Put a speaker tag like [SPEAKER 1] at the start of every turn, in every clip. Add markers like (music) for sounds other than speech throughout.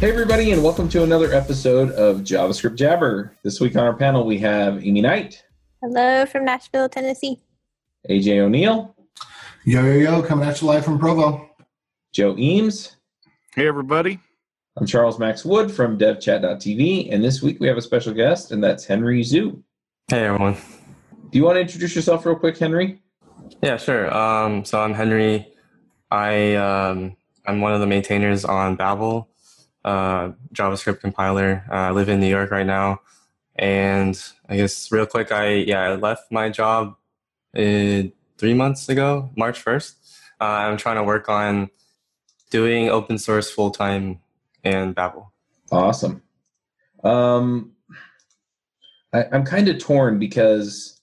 [SPEAKER 1] Hey everybody, and welcome to another episode of JavaScript Jabber. This week on our panel we have Aimee Knight.
[SPEAKER 2] Hello from Nashville, Tennessee.
[SPEAKER 1] AJ O'Neal.
[SPEAKER 3] Yo, yo, yo, coming at you live from Provo.
[SPEAKER 1] Joe Eames.
[SPEAKER 4] Hey everybody.
[SPEAKER 1] I'm Charles Max Wood from devchat.tv, and this week we have a special guest, and that's Henry Zhu.
[SPEAKER 5] Hey everyone.
[SPEAKER 1] Do you want to introduce yourself real quick, Henry?
[SPEAKER 5] Yeah, sure. Um, so I'm Henry. I um, I'm one of the maintainers on Babel uh, JavaScript compiler. Uh, I live in New York right now, and I guess real quick, I yeah I left my job uh, three months ago, March first. Uh, I'm trying to work on doing open source full time in Babel.
[SPEAKER 1] Awesome. Um, I, I'm kind of torn because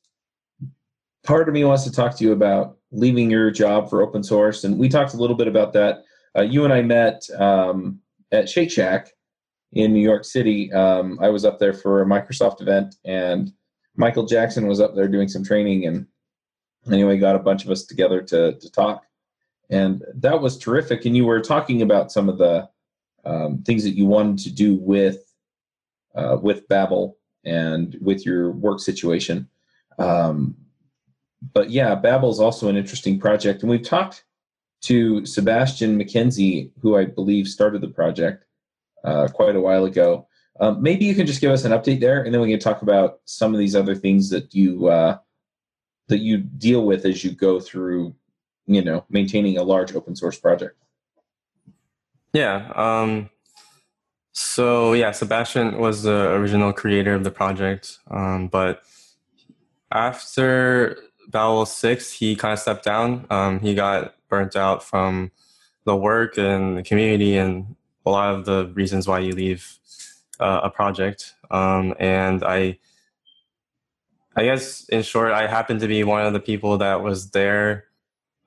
[SPEAKER 1] part of me wants to talk to you about leaving your job for open source, and we talked a little bit about that. Uh, you and I met um, at Shake Shack in New York City. Um, I was up there for a Microsoft event, and Michael Jackson was up there doing some training. And anyway, got a bunch of us together to to talk, and that was terrific. And you were talking about some of the um, things that you wanted to do with uh, with Babel and with your work situation. Um, but yeah, Babel is also an interesting project, and we've talked to Sebastian McKenzie, who I believe started the project uh, quite a while ago. Um, maybe you can just give us an update there, and then we can talk about some of these other things that you uh, that you deal with as you go through, you know, maintaining a large open source project.
[SPEAKER 5] Yeah. Um, so yeah, Sebastian was the original creator of the project, um, but after Babel six, he kind of stepped down. Um, he got burnt out from the work and the community and a lot of the reasons why you leave uh, a project. Um, and I, I guess in short, I happened to be one of the people that was there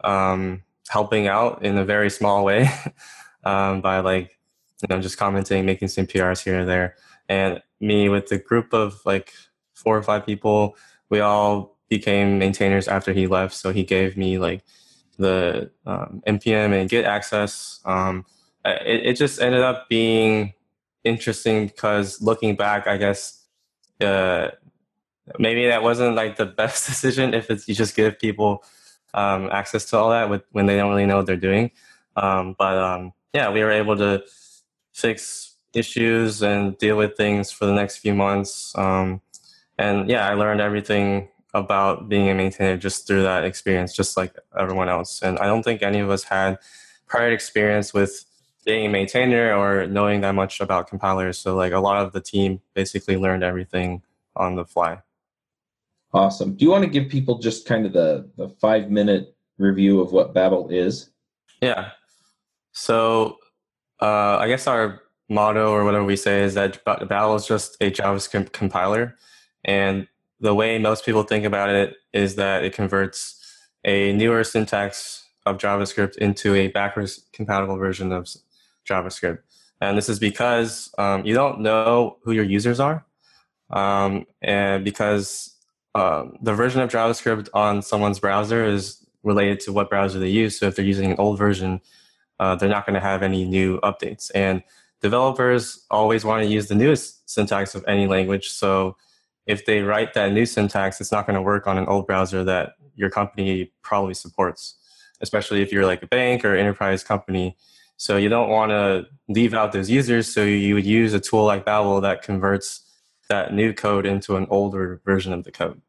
[SPEAKER 5] um, helping out in a very small way (laughs) um, by like, you know, just commenting, making some PRs here and there. And me with the group of like four or five people, we all became maintainers after he left. So he gave me like the um, npm and Git access. Um, it, it just ended up being interesting because looking back, I guess uh, maybe that wasn't like the (laughs) best decision if it's you just give people um, access to all that with, when they don't really know what they're doing. Um, but um, yeah, we were able to fix issues and deal with things for the next few months. Um, and yeah, I learned everything about being a maintainer just through that experience, just like everyone else. And I don't think any of us had prior experience with being a maintainer or knowing that much about compilers. So like a lot of the team basically learned everything on the fly.
[SPEAKER 1] Awesome. Do you want to give people just kind of the, the five minute review of what Babel is?
[SPEAKER 5] Yeah. So uh, I guess our motto or whatever we say is that Babel is just a JavaScript compiler. And the way most people think about it is that it converts a newer syntax of JavaScript into a backwards compatible version of JavaScript. And this is because um, you don't know who your users are, um, and because um, the version of JavaScript on someone's browser is related to what browser they use. So if they're using an old version, uh, they're not going to have any new updates. And developers always want to use the newest syntax of any language. So if they write that new syntax, it's not going to work on an old browser that your company probably supports, especially if you're like a bank or enterprise company. So you don't want to leave out those users. So you would use a tool like Babel that converts that new code into an older version of the code.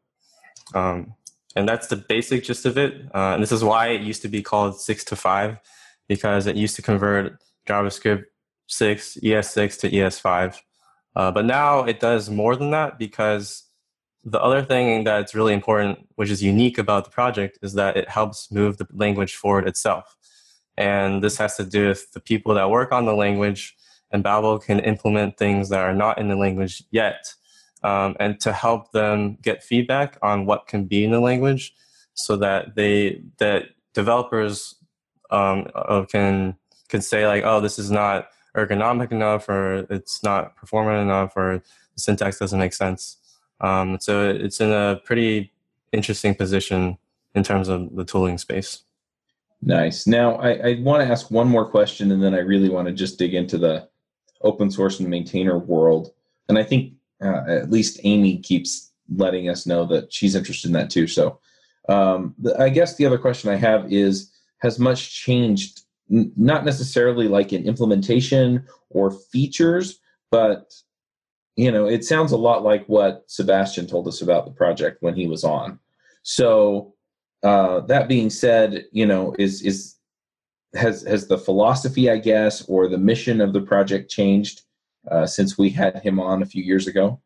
[SPEAKER 5] Um, and that's the basic gist of it. Uh, and this is why it used to be called 6 to 5, because it used to convert JavaScript 6, ES6 to ES5. Uh, but now it does more than that because the other thing that's really important, which is unique about the project, is that it helps move the language forward itself. And this has to do with the people that work on the language, and Babel can implement things that are not in the language yet um, and to help them get feedback on what can be in the language, so that they that developers um, uh, can can say like, oh, this is not ergonomic enough, or it's not performant enough, or the syntax doesn't make sense. Um, so it's in a pretty interesting position in terms of the tooling space.
[SPEAKER 1] Nice. Now, I, I want to ask one more question, and then I really want to just dig into the open source and maintainer world. And I think uh, at least Aimee keeps letting us know that she's interested in that too. So, um, the, I guess the other question I have is: Has much changed? Not necessarily like in implementation or features, but you know, it sounds a lot like what Sebastian told us about the project when he was on. So, uh, that being said, you know, is is has has the philosophy, I guess, or the mission of the project changed uh, since we had him on a few years ago?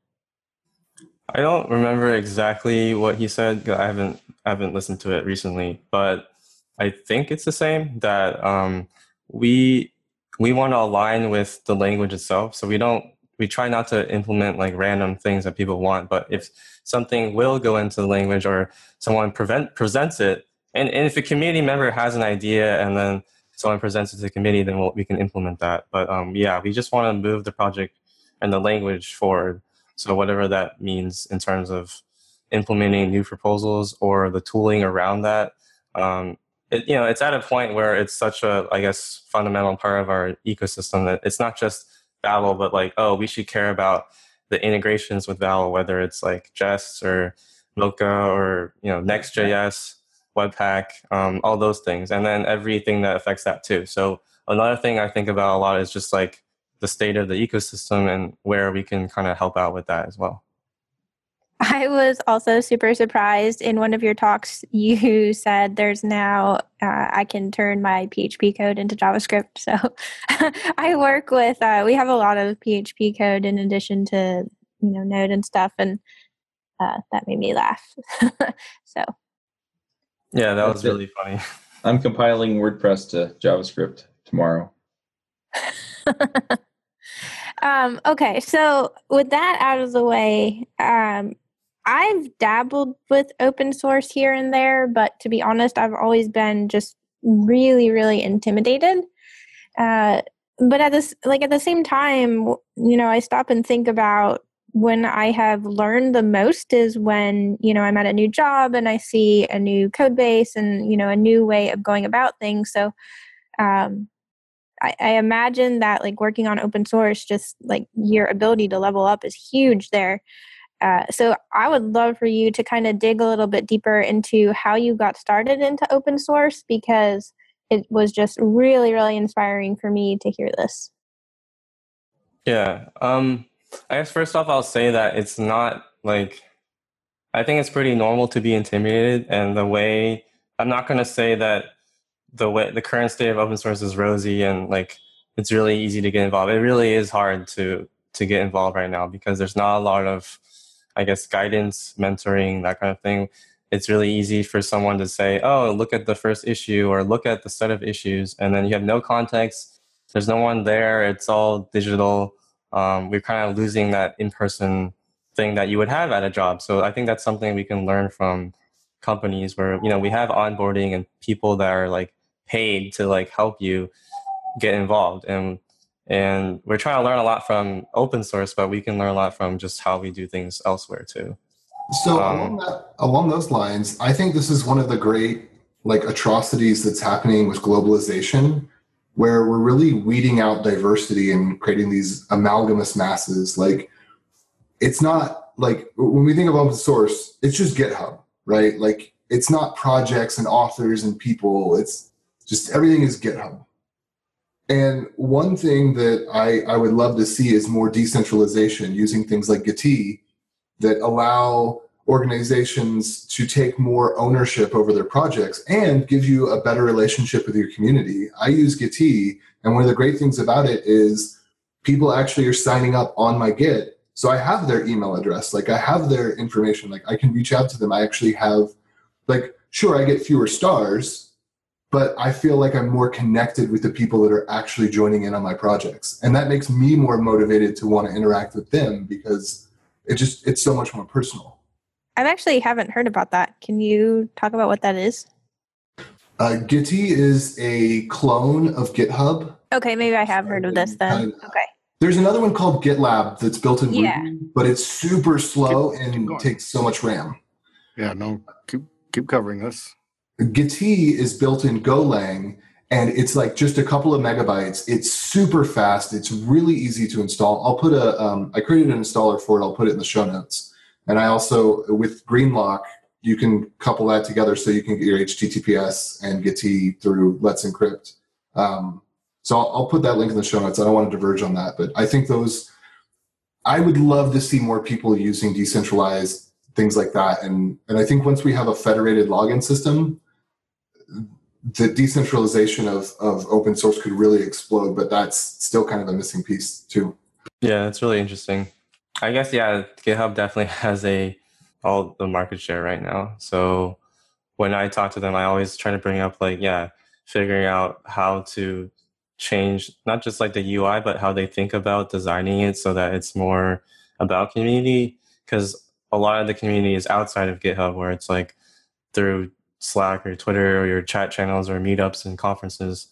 [SPEAKER 5] I don't remember exactly what he said. I haven't I haven't listened to it recently, but I think it's the same that um, we we want to align with the language itself. So we don't we try not to implement like random things that people want. But if something will go into the language or someone prevent presents it, and, and if a community member has an idea and then someone presents it to the committee, then we'll, we can implement that. But um, yeah, we just want to move the project and the language forward. So whatever that means in terms of implementing new proposals or the tooling around that, um, it, you know, it's at a point where it's such a, I guess, fundamental part of our ecosystem that it's not just Babel, but like, oh, we should care about the integrations with Babel, whether it's like Jest or Mocha or you know Next.js Webpack, um, all those things, and then everything that affects that too. So another thing I think about a lot is just like the state of the ecosystem and where we can kind of help out with that as well.
[SPEAKER 2] I was also super surprised in one of your talks. You said there's now uh, I can turn my PHP code into JavaScript. So (laughs) I work with uh, we have a lot of PHP code in addition to you know Node and stuff, and uh, that made me laugh. (laughs) so
[SPEAKER 5] yeah, that That's was really it. funny.
[SPEAKER 1] I'm compiling WordPress to JavaScript tomorrow. (laughs)
[SPEAKER 2] um, okay, so with that out of the way, um, I've dabbled with open source here and there, but to be honest, I've always been just really, really intimidated. Uh, but at this, like at the same time, you know, I stop and think about when I have learned the most is when, you know, I'm at a new job and I see a new code base and, you know, a new way of going about things. So um, I, I imagine that like working on open source, just like your ability to level up is huge there. Uh, so I would love for you to kind of dig a little bit deeper into how you got started into open source because it was just really, really inspiring for me to hear this.
[SPEAKER 5] Yeah. Um, I guess first off, I'll say that it's not like I think it's pretty normal to be intimidated, and the way I'm not going to say that the way the current state of open source is rosy and like it's really easy to get involved. It really is hard to to get involved right now because there's not a lot of I guess guidance, mentoring, that kind of thing. It's really easy for someone to say, "Oh, look at the first issue," or "Look at the set of issues," and then you have no context. There's no one there. It's all digital um, we're kind of losing that in-person thing that you would have at a job. So I think that's something we can learn from companies where you know we have onboarding and people that are like paid to like help you get involved and and we're trying to learn a lot from open source but we can learn a lot from just how we do things elsewhere too
[SPEAKER 3] so um, along, that, along those lines i think this is one of the great like atrocities that's happening with globalization where we're really weeding out diversity and creating these amalgamous masses. Like, it's not like when we think of open source, it's just GitHub, right? Like, it's not projects and authors and people. It's just everything is GitHub. And one thing that I, I would love to see is more decentralization using things like Gitea that allow organizations to take more ownership over their projects and give you a better relationship with your community. I use Gitea, and one of the great things about it is people actually are signing up on my Git. So I have their email address, like I have their information, like I can reach out to them. I actually have, like, sure, I get fewer stars, but I feel like I'm more connected with the people that are actually joining in on my projects. And that makes me more motivated to want to interact with them because it just it's so much more personal.
[SPEAKER 2] I actually haven't heard about that. Can you talk about what that is?
[SPEAKER 3] Uh, Gitea is a clone of GitHub.
[SPEAKER 2] Okay, maybe I have heard of this then. Okay.
[SPEAKER 3] There's another one called GitLab that's built in
[SPEAKER 2] Yeah.
[SPEAKER 3] Ruby, but it's super slow
[SPEAKER 4] Keep-
[SPEAKER 3] and
[SPEAKER 4] keep
[SPEAKER 3] takes so much RAM.
[SPEAKER 4] Yeah, no, keep keep covering this.
[SPEAKER 3] Gitea is built in Golang and it's like just a couple of megabytes. It's super fast. It's really easy to install. I'll put a, um, I created an installer for it. I'll put it in the show notes. And I also, with Greenlock, you can couple that together so you can get your HTTPS and Gitea through Let's Encrypt. Um, so I'll, I'll put that link in the show notes. I don't want to diverge on that, but I think those, I would love to see more people using decentralized things like that. And, and I think once we have a federated login system, the decentralization of, of open source could really explode, but that's still kind of a missing piece too.
[SPEAKER 5] Yeah, it's really interesting. I guess yeah, GitHub definitely (laughs) has a all the market share right now. So when I talk to them, I always try to bring up like yeah, figuring out how to change not just like the UI, but how they think about designing it so that it's more about community. Because a lot of the community is outside of GitHub, where it's like through Slack or Twitter or your chat channels or meetups and conferences,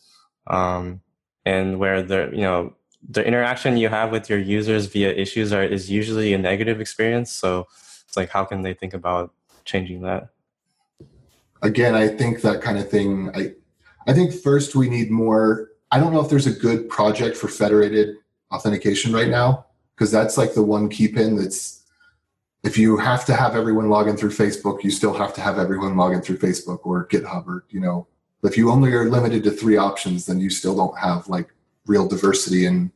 [SPEAKER 5] um, and where the you know the interaction you have with your users via issues are is usually a negative experience. So it's like how can they think about changing that?
[SPEAKER 3] Again, I think that kind of thing. I I think first we need more. I don't know if there's a good project for federated authentication right now because that's like the one key pin that's. If you have to have everyone log in through Facebook, you still have to have everyone log in through Facebook or GitHub or you know. If you only are limited to three options, then you still don't have like real diversity in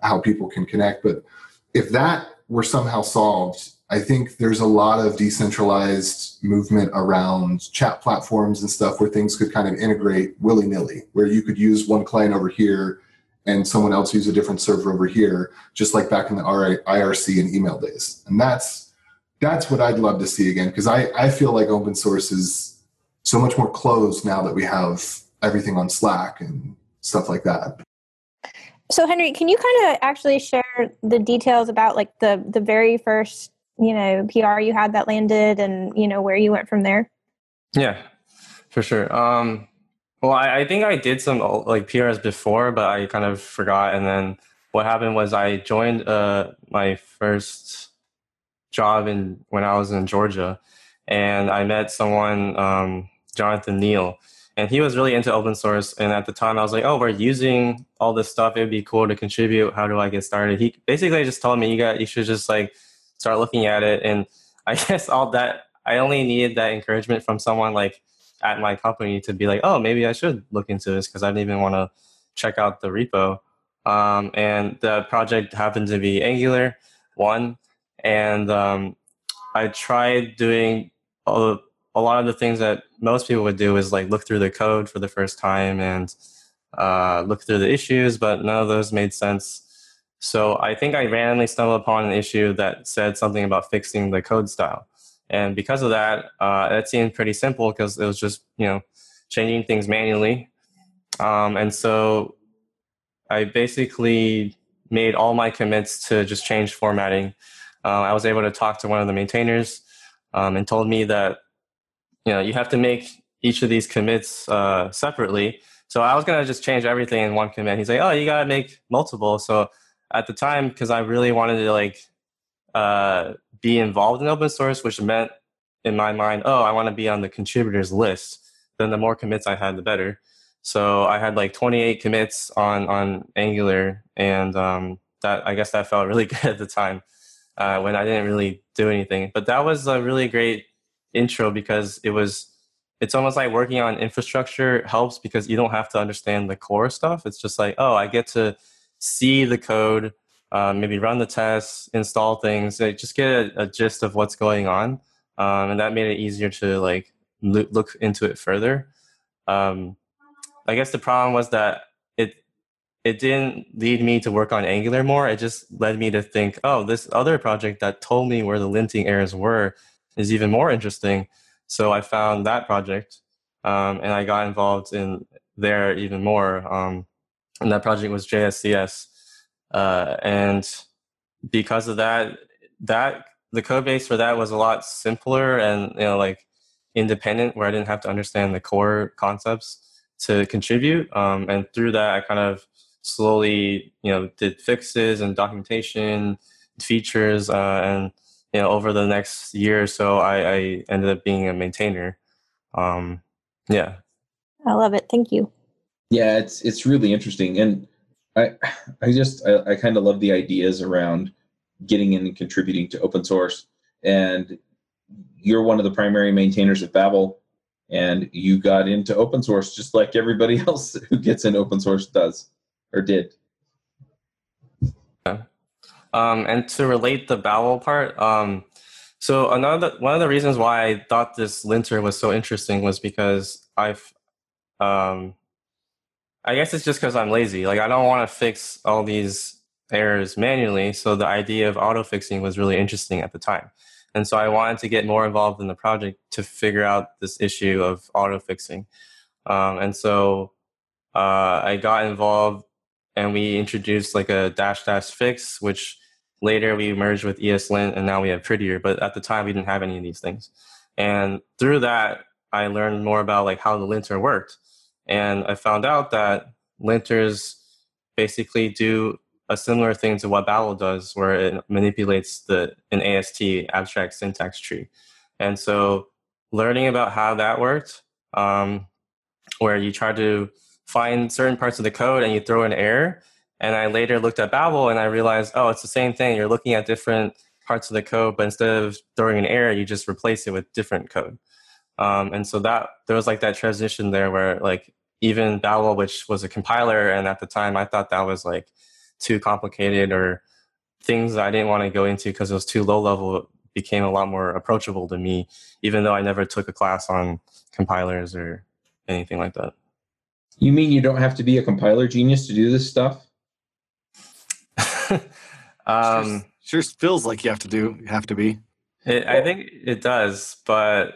[SPEAKER 3] how people can connect. But if that were somehow solved, I think there's a lot of decentralized movement around chat platforms and stuff where things could kind of integrate willy nilly, where you could use one client over here and someone else use a different server over here, just like back in the IRC and email days. And that's that's what I'd love to see again because I, I feel like open source is so much more closed now that we have everything on Slack and stuff like that.
[SPEAKER 2] So Henry, can you kind of actually share the details about like the the very first, you know, PR you had that landed and, you know, where you went from there?
[SPEAKER 5] Yeah, for sure. Um, well, I, I think I did some uh, like PRs before, but I kind of forgot. And then what happened was I joined uh, my first job in when I was in Georgia, and I met someone, um, Jonathan Neal, and he was really into open source. And at the time, I was like, "Oh, we're using all this stuff. It'd be cool to contribute. How do I get started?" He basically just told me, "You got, you should just like start looking at it." And (laughs) I guess all that I only needed that encouragement from someone like at my company to be like, "Oh, maybe I should look into this," because I didn't even want to check out the repo. Um, and the project happened to be Angular one, and um, I tried doing a, a lot of the things that most people would do is like look through the code for the first time and uh, look through the issues, but none of those made sense. So I think I randomly stumbled upon an issue that said something about fixing the code style, and because of that, uh, it seemed pretty simple because it was just you know changing things manually, um, and so I basically made all my commits to just change formatting. Uh, I was able to talk to one of the maintainers um, and told me that you know you have to make each of these commits uh, separately. So I was gonna just change everything in one commit. He's like, "Oh, you gotta make multiple." So at the time, because I really wanted to like uh, be involved in open source, which meant in my mind, oh, I want to be on the contributors list. Then the more commits I had, the better. So I had like 28 commits on on Angular, and um, that I guess that felt really (laughs) good at the time uh, when I didn't really do anything. But that was a really great intro because it was it's almost like working on infrastructure helps because you don't have to understand the core stuff. It's just like oh, I get to see the code, uh, maybe run the tests, install things, like just get a, a gist of what's going on, um, and that made it easier to like look into it further. Um, I guess the problem was that it it didn't lead me to work on Angular more. It just led me to think, oh, this other project that told me where the linting errors were is even more interesting. So I found that project, um, and I got involved in there even more. Um, and that project was JSCS, uh, and because of that, that the code base for that was a lot simpler and you know like independent, where I didn't have to understand the core concepts to contribute. Um, and through that, I kind of slowly you know did fixes and documentation features uh, and you know over the next year or so I, I ended up being a maintainer um, yeah
[SPEAKER 2] I love it. Thank you.
[SPEAKER 1] Yeah, it's it's really interesting, and I I just I, I kind of love the ideas around getting in and contributing to open source. And you're one of the primary maintainers of Babel, and you got into open source just like everybody (laughs) else who gets in open source does or did.
[SPEAKER 5] Yeah. Um, and to relate the Babel part, um, so another one of the reasons why I thought this linter was so interesting was because I've um, I guess it's just because I'm lazy. Like I don't want to fix all these errors manually. So the idea of auto fixing was really interesting at the time. And so I wanted to get more involved in the project to figure out this issue of auto fixing. Um, and so uh, I got involved and we introduced like a dash dash fix, which later we merged with ESLint and now we have Prettier. But at the time we didn't have any of these things. And through that, I learned more about like how the linter worked. And I found out that linters basically do a similar thing to what Babel does, where it manipulates the an AST abstract syntax tree. And so, learning about how that worked, um, where you try to find certain parts of the code and you throw an error. And I later looked at Babel and I realized, oh, it's the same thing. You're looking at different parts of the code, but instead of throwing an error, you just replace it with different code. Um, and so that there was like that transition there where like even Babel, which was a compiler, and at the time I thought that was like too complicated or things I didn't want to go into because it was too low level became a lot more approachable to me, even though I never took a class on compilers or anything like that.
[SPEAKER 1] You mean you don't have to be a compiler genius to do this stuff? (laughs)
[SPEAKER 5] um,
[SPEAKER 4] sure, sure feels like you have to do. You have to be.
[SPEAKER 5] It, I think it does, but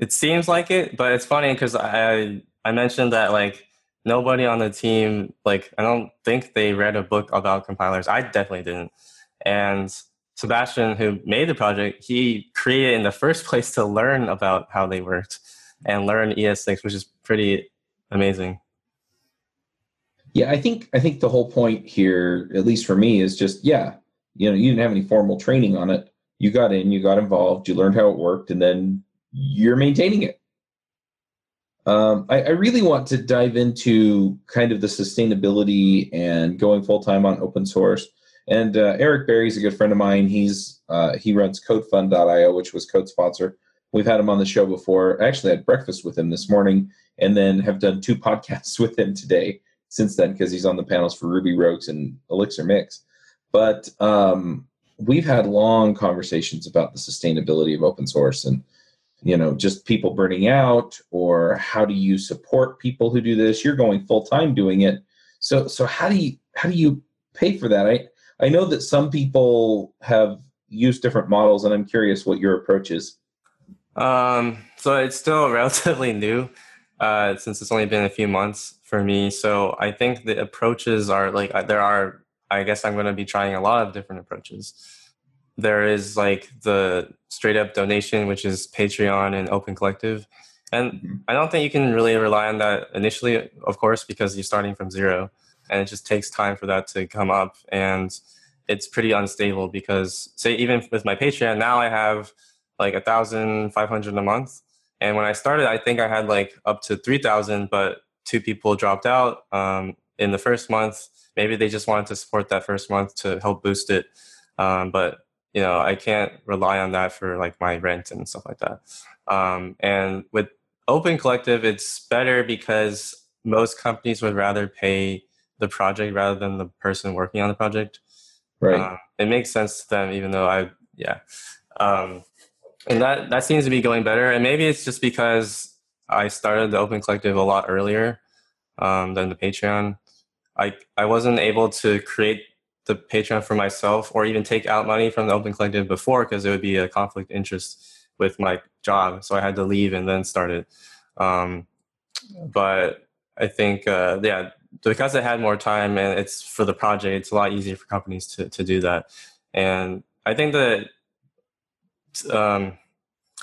[SPEAKER 5] it seems like it. But it's funny because I I mentioned that like nobody on the team like i don't think they read a book about compilers i definitely didn't and sebastian who made the project he created in the first (laughs) place to learn about how they worked and learn es6 which is pretty amazing
[SPEAKER 1] yeah i think i think the whole point here at least for me is just yeah you know you didn't have any formal training on it you got in you got involved you learned how it worked and then you're maintaining it um, I, I, really want to dive into kind of the sustainability and going full time on open source. And uh, Eric is a good friend of mine. He's uh, he runs CodeFund.io, which was Code sponsor. We've had him on the show before. I actually had breakfast with him this morning, and then have done two (laughs) podcasts with him today since then because he's on the panels for Ruby Rogues and Elixir Mix. But um, we've had long conversations about the sustainability of open source and you know just people burning out or how do you support people who do this? You're going full time doing it. So so how do you how do you pay for that? I i know that some people have used different models and i'm curious what your approach is.
[SPEAKER 5] Um so it's still (laughs) relatively new uh since it's only been a few months for me so i think the approaches are like there are i guess i'm going to be trying a lot of different approaches there is like the straight up donation, which is Patreon and Open Collective. And mm-hmm. I don't think you can really rely on that initially, of course, because you're starting from zero and it just takes time for that to come up. And it's pretty unstable because, say, even with my Patreon, now I have like a thousand five hundred a month. And when I started, I think I had like up to three thousand, but two people dropped out um, in the first month. Maybe they just wanted to support that first month to help boost it. Um, but you know i can't rely on that for like my rent and stuff like that um, and with open collective it's better because most companies would rather pay the project rather than the person working on the project
[SPEAKER 1] right um,
[SPEAKER 5] it makes sense to them even though i yeah um, and that that seems to be going better and maybe it's just because i started the open collective a lot earlier um, than the patreon i i wasn't able to create the Patreon for myself or even take out money from the Open Collective before because it would be a conflict interest with my job. So I had to leave and then start it. Um, but I think, uh, yeah, because I had more time and it's for the project, it's a lot easier for companies to, to do that. And I think that um,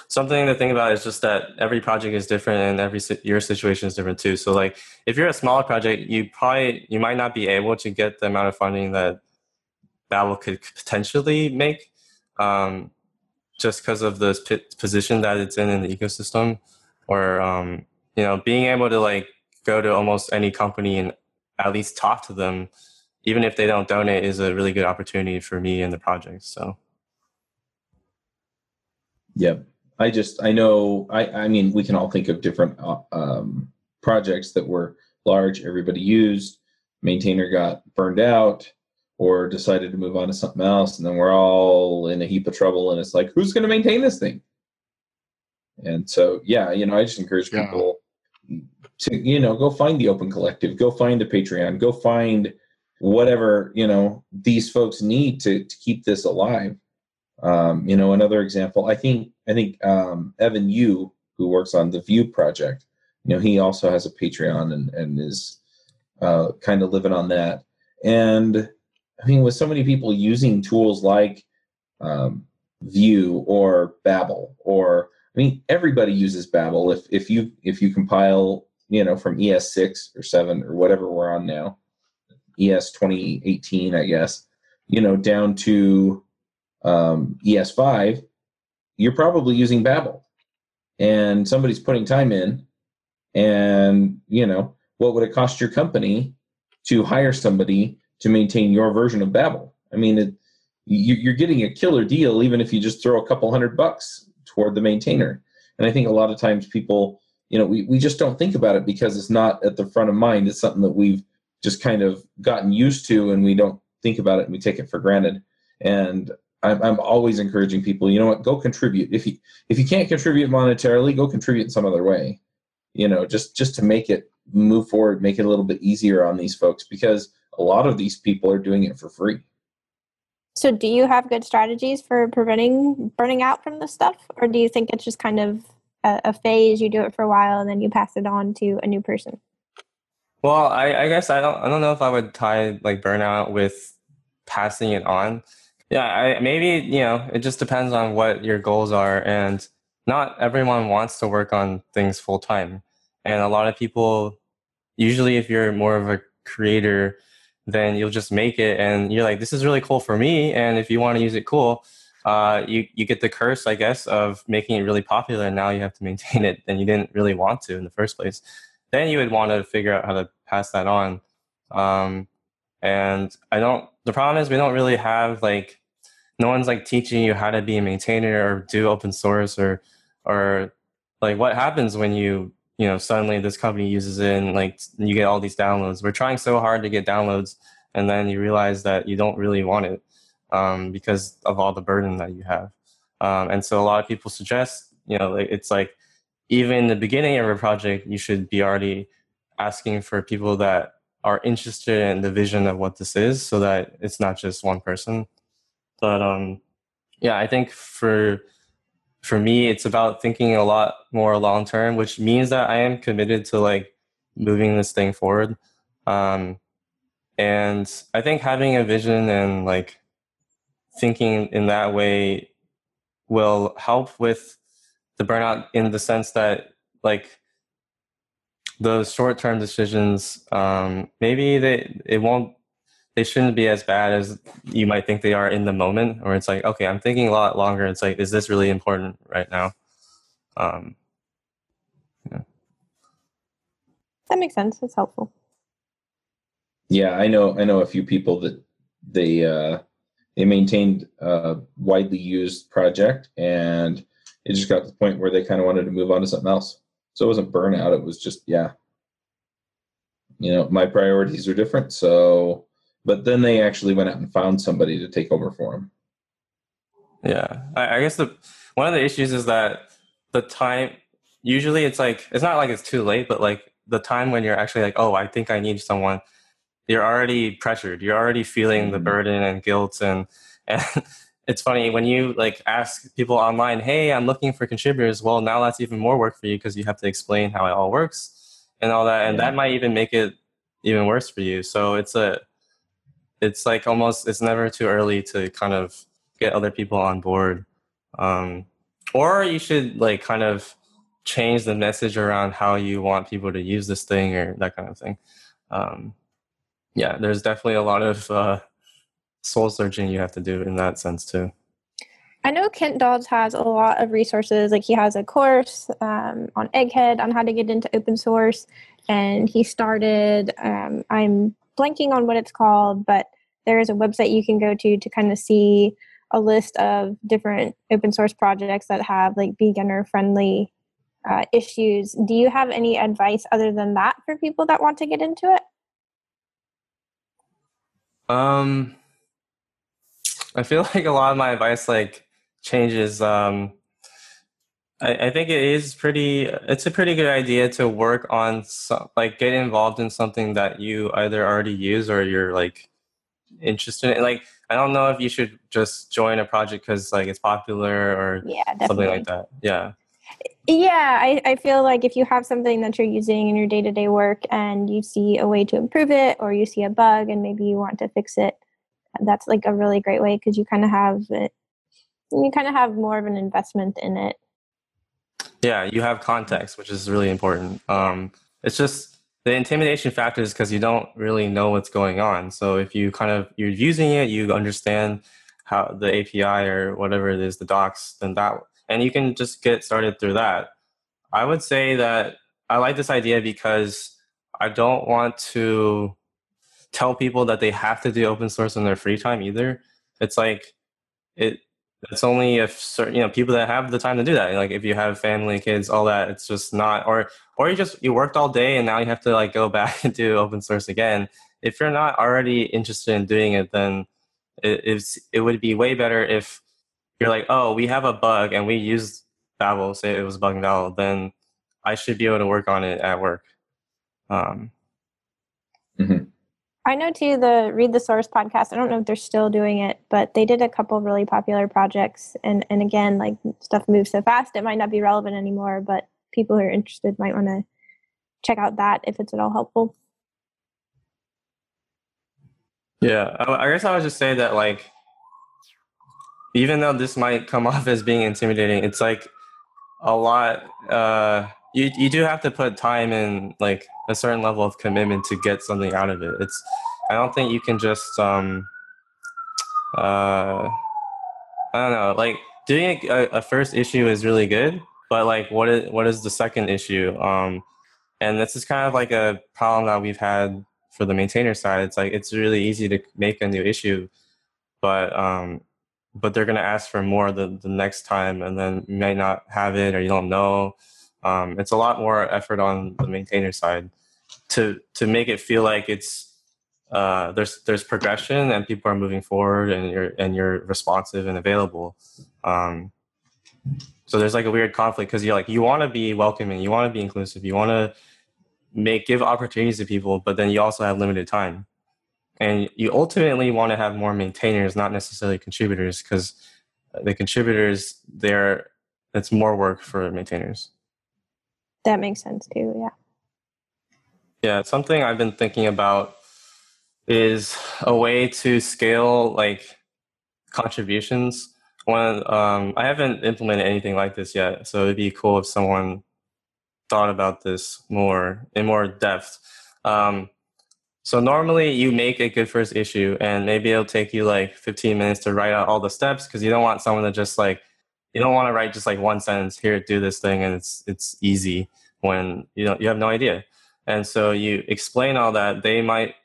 [SPEAKER 5] something to think about is just that every project is different and every your situation is different too. So like if you're a smaller project, you probably you might not be able to get the amount of funding that Babel could potentially make, um, just because of the position that it's in in the ecosystem, or um, you know being able to like go to almost any company and at least talk to them, even if they don't donate, is a really good opportunity for me and the project. So.
[SPEAKER 1] Yep. I just I know I I mean we can all think of different uh, um, projects that were large, everybody used, maintainer got burned out or decided to move on to something else, and then we're all in a heap of trouble, and it's like who's going to maintain this thing? And so yeah, you know I just encourage people to you know go find the Open Collective, go find the Patreon, go find whatever you know these folks need to to keep this alive um, you know, another example, I think I think um, Evan You, who works on the Vue project, you know, he also has a Patreon and and is uh, kind of living on that. And I mean, with so many people using tools like um, or Babel, or I mean, everybody uses Babel. If if you if you compile, you know, from ES six or seven or whatever we're on now, ES twenty eighteen, I guess, you know, down to um, ES5, you're probably using Babel, and somebody's putting time in, and you know what would it cost your company to hire somebody to maintain your version of Babel? I mean, it, you, are getting a killer deal even if you just throw a couple hundred bucks toward the maintainer. And I think a lot of times people, you know, we, we just don't think about it because it's not at the front of mind. It's something that we've just kind of gotten used to and we don't think about it and we take it for granted. And I'm, I'm always encouraging people, you know what, go contribute. If you if you can't contribute monetarily, go contribute in some other way. You know, just just to make it move forward, make it a little bit easier on these folks because a lot of these people are doing it for free.
[SPEAKER 2] So, do you have good strategies for preventing burning out from this stuff, or do you think it's just kind of a, a phase? You do it for a while and then you pass it on to a new person.
[SPEAKER 5] Well, I, I guess I don't. I don't know if I would tie like burnout with passing it on yeah, I, maybe you know it just depends on what your goals are, and not everyone wants to work on things full time, and a lot of people, usually, if you're more of a creator, then you'll just make it, and you're like, this is really cool for me, and if you want to use it, cool. Uh, you you get the curse, I guess, of making it really popular, and now you have to (laughs) maintain it, and you didn't really want to in the first place. Then you would want to figure out how to pass that on. Um, and I don't. The problem is we don't really have like no one's like teaching you how to be a maintainer or do open source or or like what happens when you you know suddenly this company uses it and like you get all these downloads? We're trying so hard to get downloads and then you realize that you don't really want it um, because of all the burden that you have. Um, and so a lot of people suggest you know it's like even in the beginning of a project you should be already asking for people that are interested in the vision of what this is so that it's not just one person but um, yeah, I think for for me, it's about thinking a lot more long term, which means that I am committed to like moving this thing forward. Um, and I think having a vision and like thinking in that way will help with the burnout in the sense that like those short term decisions um, maybe they it won't they shouldn't be as bad as you might think they are in the moment or it's like okay i'm thinking a lot longer. It's like is this really important right now? Um
[SPEAKER 2] yeah. that makes sense. It's helpful.
[SPEAKER 1] Yeah i know i know a few people that they uh they maintained a widely used project and it just got to the point where they kind of wanted to move on to something else. So it wasn't burnout it was just yeah. You know my priorities are different so but then they actually went out and found somebody to take over for them.
[SPEAKER 5] Yeah, I, I guess the one of the issues is that the time. Usually, it's like it's not like it's too late, but like the time when you're actually like, oh, I think I need someone. You're already pressured. You're already feeling mm-hmm. the burden and guilt, and (laughs) and it's funny when you like ask people online, "Hey, I'm looking for contributors." Well, now that's even more work for you because you have to explain how it all works and all that, and yeah. that might even make it even worse for you. So it's a it's like almost it's never too early to kind of get other people on board Um, or you should like kind of change the message around how you want people to use this thing or that kind of thing. Um, yeah, there's definitely a lot of uh, soul searching you have to do in that sense too.
[SPEAKER 2] I know Kent Dodds has a lot of resources. Like he has a course um, on Egghead on how to get into open source, and he started. Um, I'm blanking on what it's called, but there is a website you can go to to kind of see a list of different open source projects that have like beginner friendly uh, issues. Do you have any advice other than that for people that want to get into it?
[SPEAKER 5] Um, I feel (laughs) like a lot of my advice like changes. Um, I, I think it is pretty. It's a pretty good idea to work on some, like get involved in something that you either already use or you're like interested in. Like I don't know if you should just join a project because like it's popular or
[SPEAKER 2] Yeah,
[SPEAKER 5] something like that. Yeah.
[SPEAKER 2] Yeah, I, I feel like if you have something that you're using in your day to day work and you see a way to improve it or you see a bug and maybe you want to fix it, that's like a really great way because you kind of have it, you kind of have more of an investment in it.
[SPEAKER 5] Yeah, you have context, which is really important. Um, it's just the intimidation factor is because you don't really know what's going on. So if you kind of you're using it, you understand how the API or whatever it is, the docs, then that and you can just get started through that. I would say that I like this idea because I don't want to tell people that they have to do open source in their free time either. It's like it it's only if certain you know people that have the time to do that like if you have family kids all that it's just not or or you just you worked all day and now you have to like go (laughs) back and do open source again. If you're not already interested in doing it then it, it's, it would be way better if you're like oh we have a bug and we use babel say it was bugging babel then i should be able to work on it at work. Um,
[SPEAKER 2] I know too the Read the Source podcast. I don't know if they're still doing it, but they did a couple of really popular projects. And and again, like stuff moves so fast, it might not be relevant anymore. But people who are interested might want to check out that if it's at all helpful.
[SPEAKER 5] Yeah, I, I guess I would just say that like, even though this might come (laughs) off as being intimidating, it's like a lot. Uh, you you do have to put time and like a certain level of commitment to get something out of it. It's I don't think you can just um uh I don't know like doing a, a first issue is really good, but like what is what is the second issue? Um, and this is kind of like a problem that we've had for the maintainer side. It's like it's really easy to make a new issue, but um, but they're gonna ask for more the, the next time, and then you might not have it or you don't know. Um, it's a lot more effort on the maintainer side to to make it feel like it's uh, there's there's progression and people are moving forward and you're and you're responsive and available. Um, so there's like a weird conflict because you're like you want to be welcoming, you want to be inclusive, you want to make give opportunities to people, but then you also have limited time, and you ultimately want to have more maintainers, not necessarily contributors, because the contributors there it's more work for maintainers.
[SPEAKER 2] That makes sense too. Yeah.
[SPEAKER 5] Yeah, something I've been thinking about is a way to scale like contributions. One, um, I haven't implemented anything like this yet, so it'd be cool if someone thought about this more in more depth. Um, so normally you make a good first issue, and maybe it'll take you like 15 minutes to write out all the steps because you don't want someone to just like you don't want to write just like one sentence here, do this thing, and it's it's easy when you don't you have no idea. And so you explain all that. They might,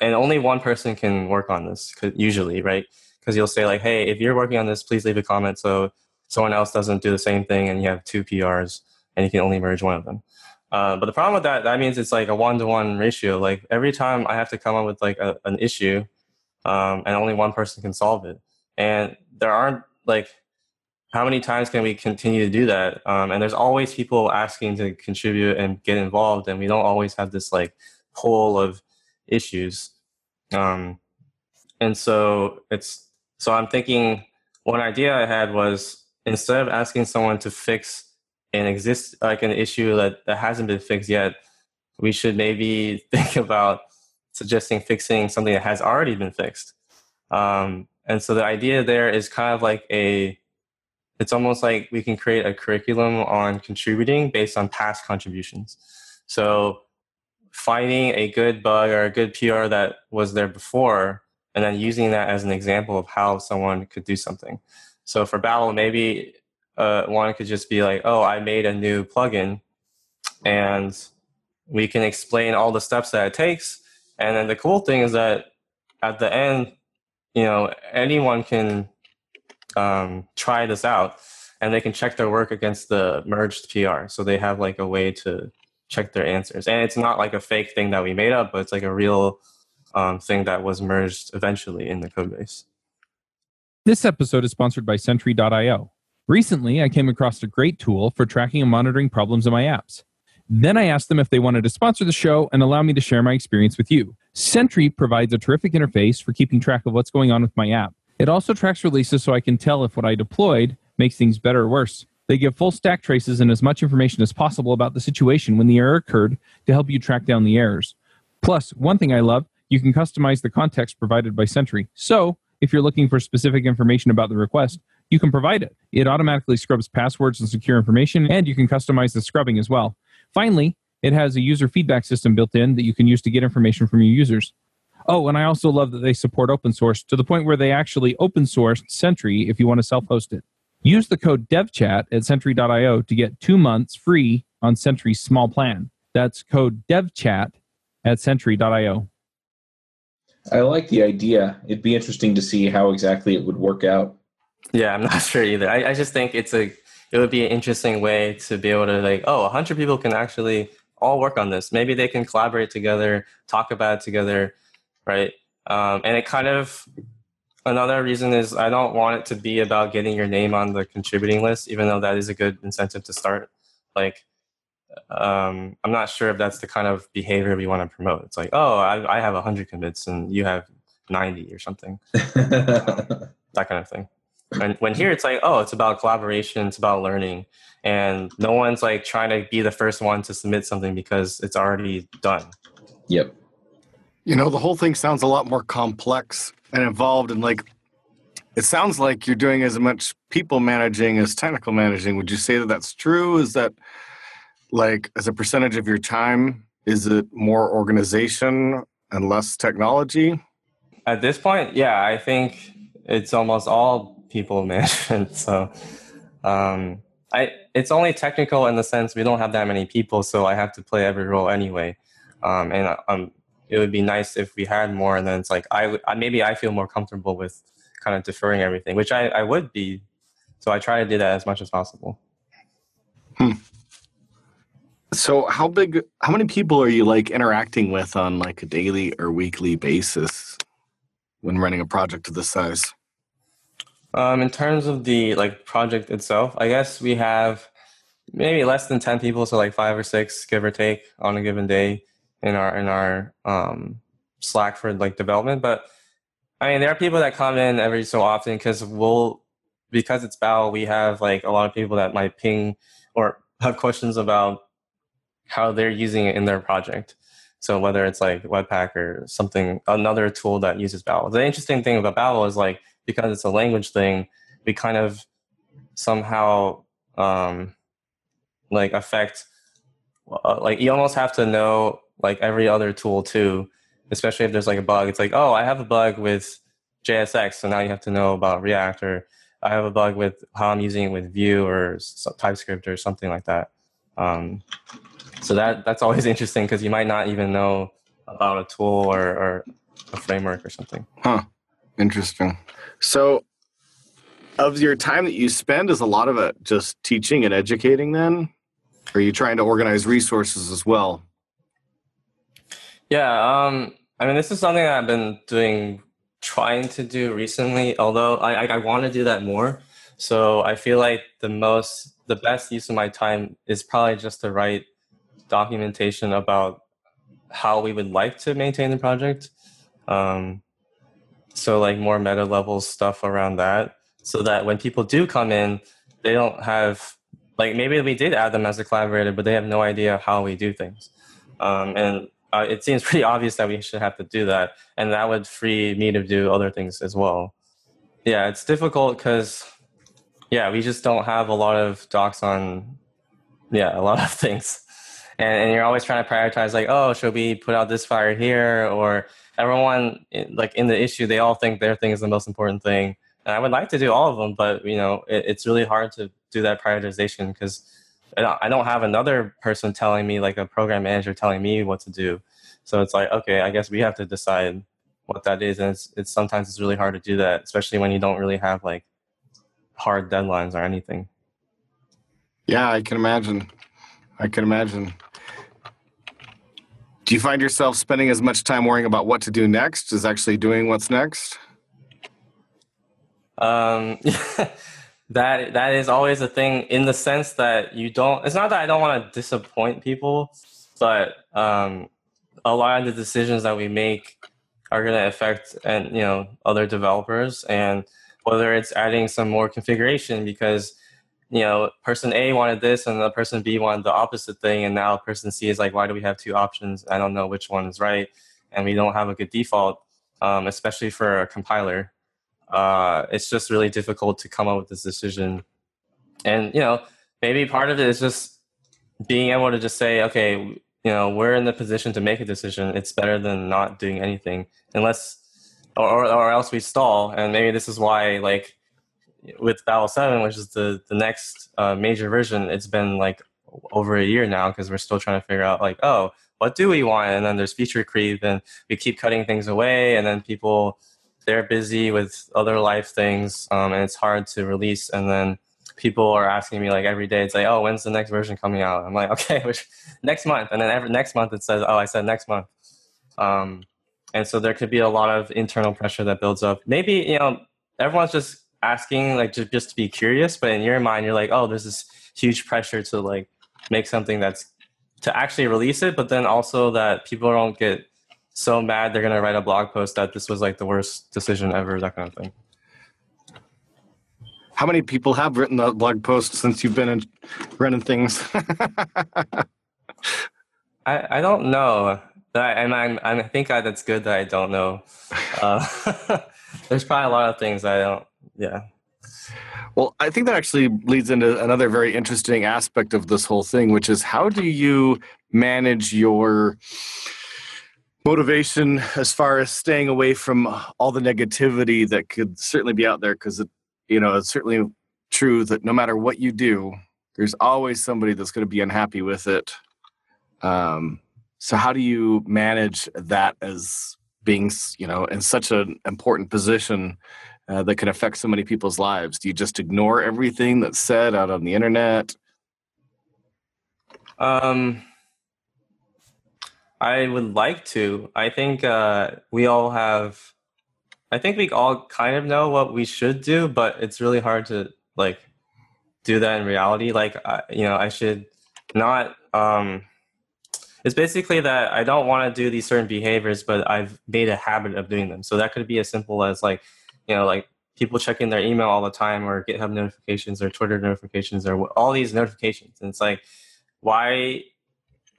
[SPEAKER 5] and only one person can work on this usually, right? Because you'll say like, "Hey, if you're working on this, please leave a comment so someone else doesn't do the same thing, and you have two PRs, and you can only merge one of them." Uh, but the problem with that, that means it's like a one-to-one ratio. Like every time I have to come up with like a, an issue, um, and only one person can solve it, and there aren't like how many times can we continue to do that? Um, and there's always people asking to contribute and get involved, and we don't always have this like pool of issues. Um, and so it's so I'm thinking one idea I had was instead of asking someone to fix an exist like an issue that, that hasn't been fixed yet, we should maybe (laughs) think about suggesting fixing something that has already been fixed. Um, and so the idea there is kind of like a it's almost like we can create a curriculum on contributing based on past contributions. So finding a good bug or a good PR that was there before, and then using that as an example of how someone could do something. So for Babel, maybe uh, one could just be like, "Oh, I made a new plugin," and we can explain all the steps that it takes. And then the cool thing is that at the end, you know, anyone can um, try this out and they can check their work against the merged PR. So they have like a way to check their answers. And it's not like a fake thing that we made up, but it's like a real um, thing that was merged eventually in the code base.
[SPEAKER 6] This episode is sponsored by Sentry.io. Recently, I came across a great tool for tracking and monitoring problems in my apps. Then I asked them if they wanted to sponsor the show and allow me to share my experience with you. Sentry provides a terrific interface for keeping track of what's going on with my app. It also tracks releases so I can tell if what I deployed makes things better or worse. They give full stack traces and as much information as possible about the situation when the error occurred to help you track down the errors. Plus, one thing I love, you can customize the context provided by Sentry. So, if you're looking for specific information about the request, you can provide it. It automatically scrubs passwords and secure information, and you can customize the scrubbing as well. Finally, it has a user feedback system built in that you can use to get information from your users. Oh, and I also love that they support open source to the point where they actually open sourced Sentry if you want to self host it. Use the code devchat at sentry.io to get two months free on Sentry's small plan. That's code devchat at sentry.io.
[SPEAKER 1] I like the idea. It'd be interesting to see how exactly it would work out.
[SPEAKER 5] Yeah, I'm (laughs) not sure either. I, I just think it's a it would be an interesting way to be able to like, oh, a hundred people can actually all work on this. Maybe they can collaborate together, talk about it together, right? Um, and it kind of another reason is I don't want it to be about getting your name on the contributing list, even though that is a good incentive to start. Like, um, I'm not sure if that's the kind of behavior we want to promote. It's like, oh, I, I have 100 commits and you have 90 or something, (laughs) that kind of thing. And when here it's like, oh, it's about collaboration, it's about learning, and no one's like trying to be the first one to submit something because it's already done.
[SPEAKER 1] Yep.
[SPEAKER 4] You know, the whole thing sounds a lot more complex and involved, and like it sounds like you're doing as much people managing as technical managing. Would you say that that's true? Is that like as a percentage of your time? Is it more organization and less technology?
[SPEAKER 5] At this point, yeah, I think it's almost all people (laughs) management. So, um, I it's only technical in the sense we don't have that many people, so I have to play every role anyway. Um, and um, it would be nice if we had more. And then it's like I, I maybe I feel more comfortable with kind of deferring everything, which I, I would be. So I try to do that as much as possible.
[SPEAKER 4] Hmm. So how big? How many people are you like interacting with on like a daily or weekly basis when running a project of this size?
[SPEAKER 5] Um, in terms of the like project itself, I guess we have maybe less than ten people, so like five or six, give or take, on a given day in our in our um, Slack for like development. But I mean, there are people that come in every so often because we'll because it's Babel, we have like a lot of people that might ping or have questions about how they're using it in their project. So whether it's like Webpack or something, another tool that uses Babel. The interesting thing about Babel is like because it's a language thing, we kind of somehow um, like affect uh, like you almost have to know like every other tool too, especially if there's like a bug. It's like, oh, I have a bug with JSX, so now you have to know about React, or I have a bug with how I'm using it with Vue or TypeScript or something like that. Um, so that that's always (laughs) interesting because you might not even know about a tool or, or a framework or something.
[SPEAKER 4] Huh. Interesting. So, of your time that you spend, is a lot of it just teaching and educating? Then, are you trying to organize resources as well?
[SPEAKER 5] Yeah, um, I mean, this is something I've been doing, trying to do recently. Although I, I, I want to do that more. So I feel like the most, the best use of my time is probably just to write documentation about how we would like to maintain the project. Um, so like more meta level stuff around that, so that when people do come in, they don't have like maybe we did add them as a collaborator, but they have no idea how we do things. Um, and uh, it seems (laughs) pretty obvious that we should have to do that, and that would free me to do other things as well. Yeah, it's difficult because yeah, we just don't have a lot of docs on, yeah, a lot (laughs) of things. And, and you're always trying to prioritize, like, oh, should we put out this fire here? Or everyone, like in the issue, they all think their thing is the most important thing. And I would like to do all of them, but you know, it, it's really hard to do that prioritization because I don't have another person telling me, like a program manager telling me what to do. So it's like, okay, I guess we have to decide what that is, and it's, it's sometimes it's really hard to do that, especially when you don't really have like hard deadlines or anything.
[SPEAKER 4] Yeah, I can imagine. I can imagine. Do you find yourself spending as much time worrying about what to do next as actually doing what's next?
[SPEAKER 5] Um, (laughs) that that is always a thing in the sense that you don't. It's not that I don't want to disappoint people, but um, a lot of the decisions that we make are going to affect and you know other developers and whether it's adding some more configuration because you know person a wanted this and the person b wanted the opposite thing and now person c is like why do we have two options i don't know which one is right and we don't have a good default um, especially for a compiler uh, it's just really difficult to come up with this decision and you know maybe part of it is just being able to just say okay you know we're in the position to make a decision it's better than not doing anything unless or, or else we stall. And maybe this is why, like, with Babel 7, which is the, the next uh, major version, it's been like over a year now because we're still trying to figure out, like, oh, what do we want? And then there's feature creep, and we keep cutting things away, and then people, they're busy with other life things, um, and it's hard to release. And then people are asking me like every day, it's like, oh, when's the next version coming out? I'm like, (laughs) okay, which next month. And then every next month it says, oh, I said next month. Um, and so there could be a lot of internal pressure that builds up maybe you know everyone's just asking like just, just to be curious but in your mind you're like oh there's this huge pressure to like make something that's to actually release it but then also that people don't get so mad they're going to write a blog post that this was like the worst decision ever that kind of thing
[SPEAKER 4] how many people have written that blog post since you've been in, running things (laughs)
[SPEAKER 5] I, I don't know and I'm, i think I, that's good that I don't know. (laughs) Uh, (laughs) there's probably a lot of things I don't. Yeah.
[SPEAKER 4] Well, I think that actually leads into another very interesting aspect of this whole thing, which is how do you manage your motivation as far as staying away from all the negativity that could certainly be out there? Because it you know it's certainly true that no matter what you do, there's always somebody that's going to be unhappy with it. Um, so how do you manage that as being, you know, in such an important position uh, that can affect so many people's lives? Do you just ignore everything that's said out on the internet?
[SPEAKER 5] Um, I would like to. I think uh, we all have. I think we all kind of know what we should do, but it's really hard to like do that in reality. Like, I, you know, I should not. Um, it's basically that I don't want to do these certain behaviors, but I've made a habit of doing them. So that could be as simple as like, you know, like people checking their email all the time or GitHub notifications or Twitter notifications or all these notifications. And it's like, why,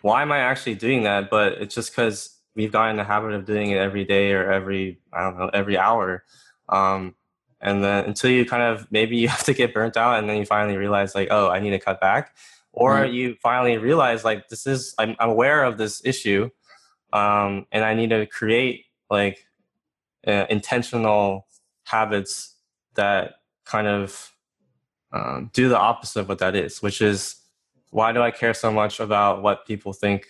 [SPEAKER 5] why am I actually doing that? But it's just because we've gotten the habit of doing it every day or every, I don't know, every hour. Um, and then until you kind of maybe you (laughs) have to get burnt out and then you finally realize like, oh, I need to cut back or mm-hmm. you finally realize like this is I'm, I'm aware of this issue um, and i need to create like uh, intentional habits that kind of um, do the opposite of what that is which is why do i care so much about what people think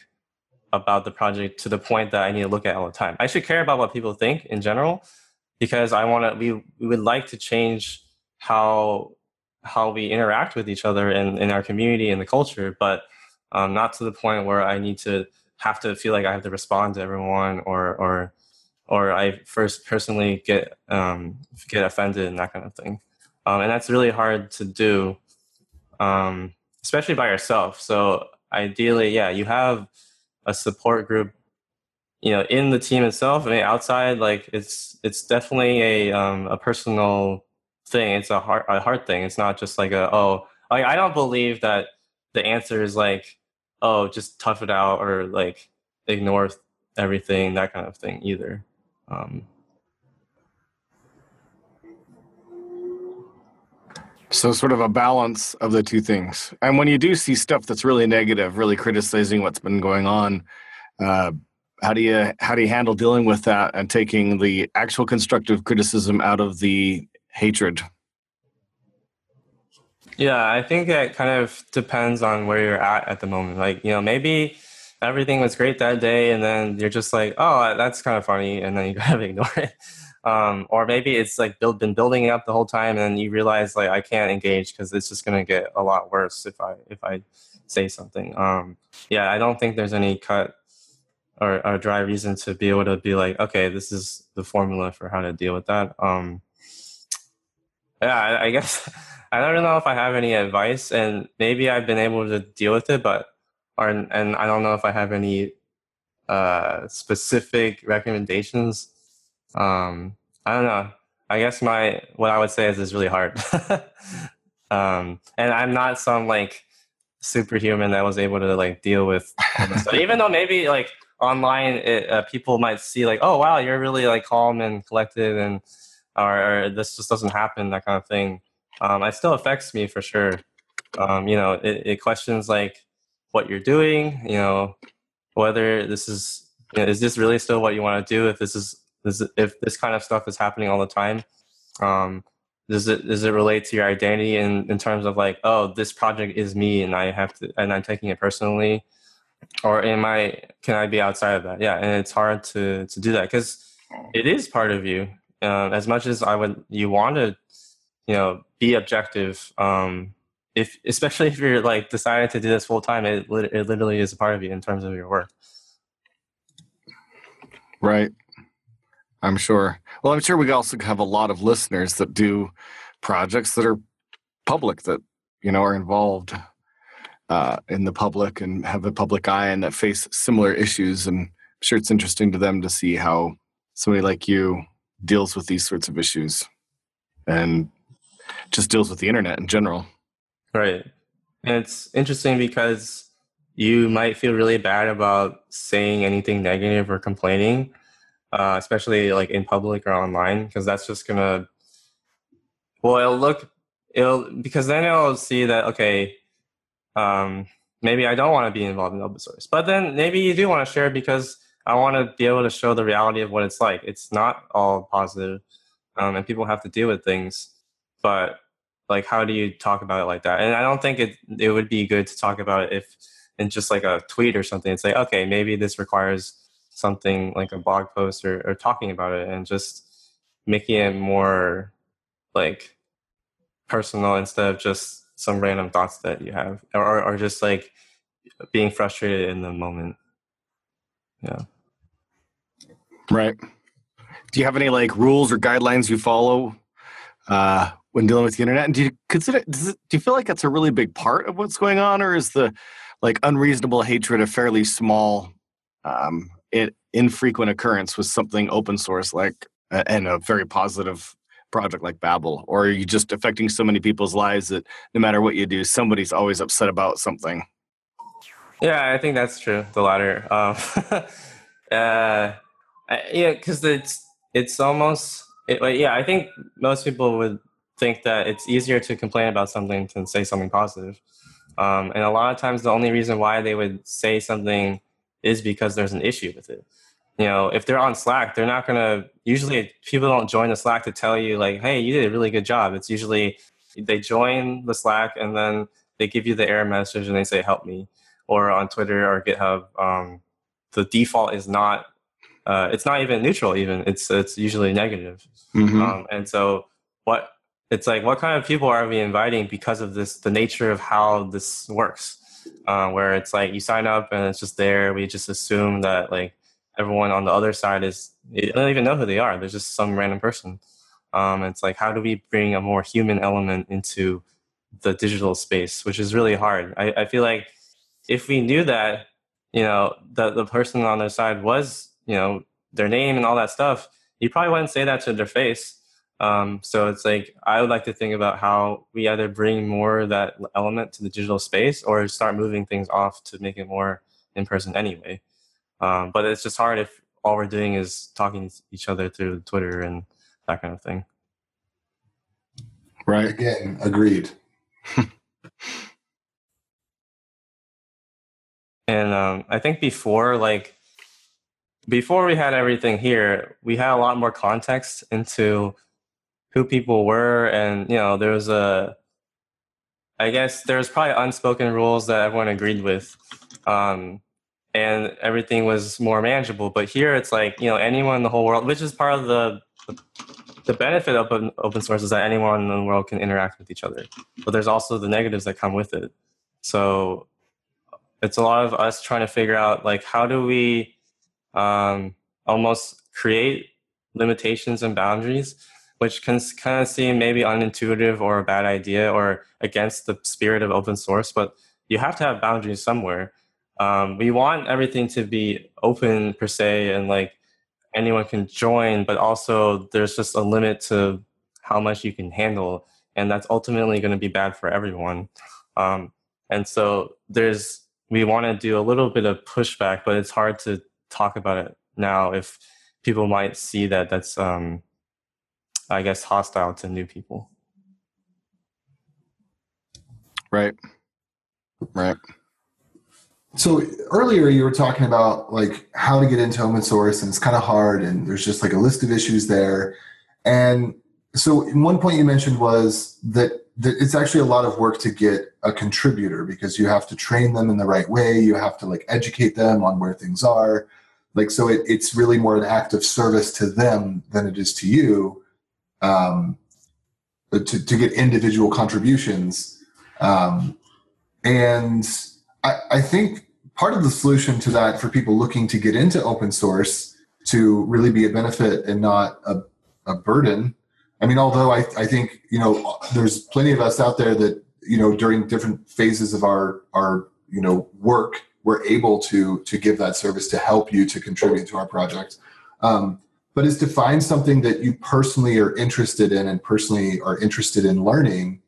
[SPEAKER 5] about the project to the point that i need to look at all the time i should care about what people think in general because i want to we, we would like to change how how we interact with each other in, in our community and the culture, but um, not to the point where I need to have to feel like I have to respond to everyone or or or I first personally get um, get offended and that kind of thing. Um, and that's really hard to do, um, especially by yourself. So ideally, yeah, you have a support group, you know, in the team itself. I mean, outside, like it's it's definitely a um, a personal thing. It's a hard a hard thing. It's not just like a oh like I don't believe that the answer is like oh just tough it out or like ignore everything that kind of thing either. Um,
[SPEAKER 4] So, sort of a balance of the two things. And when you do see stuff that's really negative, really criticizing what's been going on, uh, how do you how do you handle dealing with that and taking the actual constructive criticism out of the hatred?
[SPEAKER 5] Yeah, I think it kind of depends on where you're at at the moment. Like, you know, maybe everything was great that day, and then you're just like, oh, that's kind of funny, and then you (laughs) kind of ignore it. Um, or maybe it's like build, been building up the whole time, and you realize like I can't engage because it's just gonna get a lot worse if I if I say something. Um, yeah, I don't think there's any cut or, or dry reason to be able to be like, okay, this is the formula for how to deal with that. Um, yeah, I, I guess (laughs) I don't know if I have any advice, and maybe I've been able to deal with it, but or and I don't know if I have any uh, specific recommendations um, I don't know. I guess my what I would say is it's really hard. (laughs) um, and I'm not some like superhuman that was able to like deal with even though maybe like online it, uh, people might see like oh wow you're really like calm and collected and or, or this just doesn't happen that kind of thing um, it still affects me for sure um, you know it, it questions like what you're doing you know whether this is you know, is this really still what you want to do if this is this, if this kind of stuff is happening all the time, um, does it does it relate to your identity in, in terms of like, oh, this project is me and I have to and I'm taking it personally, or am I can I be outside of that? Yeah, and it's hard to to do that because it is part of you. Uh, as much as I would, you want to, you know, be objective. Um, if especially if you're like decided to do this full time, it it literally is a part of you in terms of your work.
[SPEAKER 4] Right. I'm sure. Well, I'm sure we also have a lot of listeners that do projects that are public, that you know are involved uh, in the public and have a public eye and that face similar issues. And I'm sure it's interesting to them to see how somebody like you deals with these sorts of issues and just deals with the internet in general.
[SPEAKER 5] Right. And it's interesting because you might feel really bad about saying anything negative or complaining uh, especially like in public or online, because that's just gonna. Well, it'll look it'll because then it'll see that okay, um, maybe I don't want to be involved in open source, but then maybe you do want to share because I want to be able to show the reality of what it's like. It's not all positive, um, and people have to deal with things, but like how do you talk about it like that? And I don't think it it would be good to talk about it if in just like a tweet or something and say, okay, maybe this requires something like a blog post or, or talking about it and just making it more like personal instead of just some random thoughts that you have or, or just like being frustrated in the moment. Yeah.
[SPEAKER 4] Right. Do you have any like rules or guidelines you follow uh, when dealing with the internet? And do you consider it, do you feel like that's a really big part of what's going on or is the like unreasonable hatred a fairly small um, it, infrequent occurrence with something open source like and a very positive project like Babel? Or are you just affecting so many people's lives that no matter what you do, somebody's always upset about something?
[SPEAKER 5] Yeah, I think that's true. The latter. Um, (laughs) uh, yeah, because it's it's almost it, yeah. I think most people would think that it's easier to complain about something than say something positive. Um, and a lot of times, the only reason why they would say something is because there's an issue with it. You know, if they're on Slack, they're not gonna. Usually, people don't join the Slack to tell you like, "Hey, you did a really good job." It's usually they join the Slack and then they give you the error message and they say, "Help me," or on Twitter or GitHub. Um, the default is not. Uh, it's not even neutral. Even it's it's usually negative. Mm-hmm. Um, and so what it's like what kind of people are we inviting because of this the nature of how this works uh, where it's like you sign up and it's just there. We just assume that like everyone on the other side is don't even know who they are. They're just some random person. Um, it's like how do we bring a more human element into the digital space, which is really hard. I, I feel like if we knew that, you know, the the person on their side was, you know, their name and all that stuff, you probably wouldn't say that to their face. Um, so it's like I would like to think about how we either bring more of that element to the digital space or start moving things off to make it more in person anyway. Um, but it's just hard if all we're doing is talking to each other through Twitter and that kind of thing.
[SPEAKER 4] Right.
[SPEAKER 3] Again, agreed. (laughs)
[SPEAKER 5] And um, I think before, like, before we had everything here, we had a lot more context into who people were, and you know, there was a, I guess there was probably unspoken rules that everyone agreed with, um, and everything was more manageable. But here, it's like you know, anyone in the whole world, which is part of the the, the benefit of open, open source is that anyone in the world can interact with each other. But there's also the negatives that come with it. So it's a lot of us trying to figure out like how do we um, almost create limitations and boundaries which can kind of seem maybe unintuitive or a bad idea or against the spirit of open source but you have to have boundaries somewhere. Um, we want everything to be open per se and like anyone can join but also there's just a limit to how much you can handle and that's ultimately going to be bad for everyone. Um, and so there's we want to do a little bit of pushback, but it's hard to talk about it now if people might see that that's, um, I guess, hostile to new people.
[SPEAKER 4] Right. Right.
[SPEAKER 3] So earlier you were talking about like how to get into open source and it's kind of hard and there's just like a list of issues there. And so one point you mentioned was that, that it's actually a lot of work to get a contributor because you have to train them in the right way. You have to like educate them on where things are. Like, so it, it's really more an act of service to them than it is to you um, to, to get individual contributions. Um, and I, I think part of the solution to that for people looking to get into open source to really be a benefit and not a, a burden. I mean, although I, I think, you know, there's plenty of us out there that, you know, during different phases of our, our, you know, work, we're able to, to give that service to help you to contribute to our project. Um, but is to find something that you personally are interested in and personally are interested in learning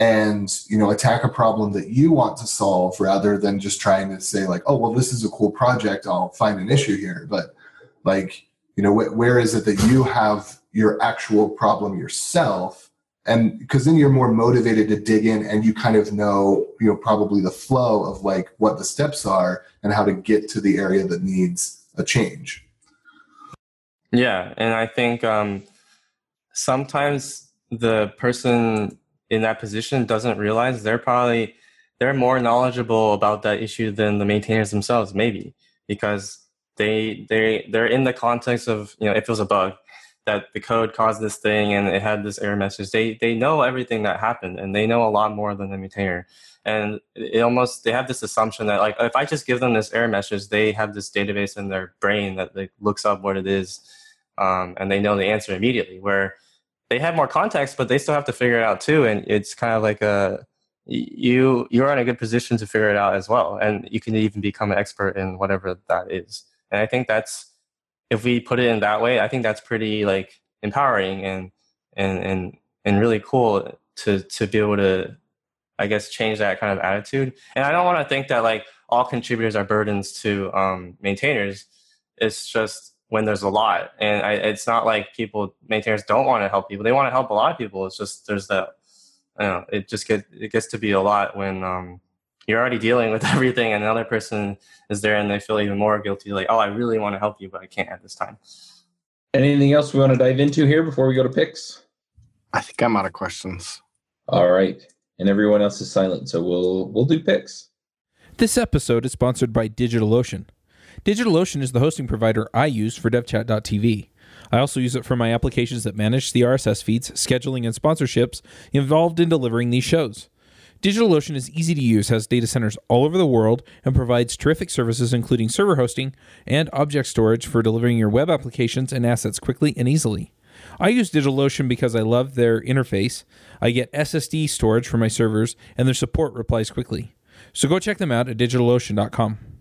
[SPEAKER 3] and you know attack a problem that you want to solve rather than just trying to say like oh well this is a cool project. I'll find an issue here. But like you know wh- where is it that you have your actual problem yourself? And because then you're more motivated to dig in and you kind of know you know probably the flow of like what the steps are and how to get to the area that needs a change
[SPEAKER 5] Yeah, and I think um, sometimes the person in that position doesn't realize they're probably they're more knowledgeable about that issue than the maintainers themselves, maybe because they they they're in the context of you know if it was a bug that the code caused this thing and it had this error message. They they know everything that happened and they know a lot more than the maintainer. And it almost they have this assumption that like if I just give them this error message, they have this database in their brain that like, looks up what it is um, and they know the answer immediately. Where they have more context, but they still have to figure it out too. And it's kind of like a you you're in a good position to figure it out as well, and you can even become an expert in whatever that is. And I think that's if we put it in that way, I think that's pretty like empowering and and and and really cool to to be able to I guess change that kind of attitude. And I don't want to think that like all contributors are burdens to um, maintainers. It's just when there's a lot, and I, it's not like people maintainers don't want to help people. They want to help a lot of people. It's just there's that. You know, it just gets it gets to be a lot when um, you're already dealing with (laughs) everything, and another person is there, and they feel even more guilty. Like, oh, I really want to help you, but I can't at this time.
[SPEAKER 1] Anything else we want to dive into here before we go to picks?
[SPEAKER 4] I think I'm out of questions.
[SPEAKER 1] All right, and everyone else is silent, so we'll we'll do picks.
[SPEAKER 6] This episode is sponsored by DigitalOcean. DigitalOcean is the hosting provider I use for devchat.tv. I also use it for my applications that manage the RSS feeds, scheduling, and sponsorships involved in delivering these shows. DigitalOcean is easy to use, has data centers all over the world, and provides terrific services including server hosting and object storage for delivering your web applications and assets quickly and easily. I use DigitalOcean because I love their interface. I get SSD storage for my servers, and their support replies quickly. So go check them out at digitalocean.com.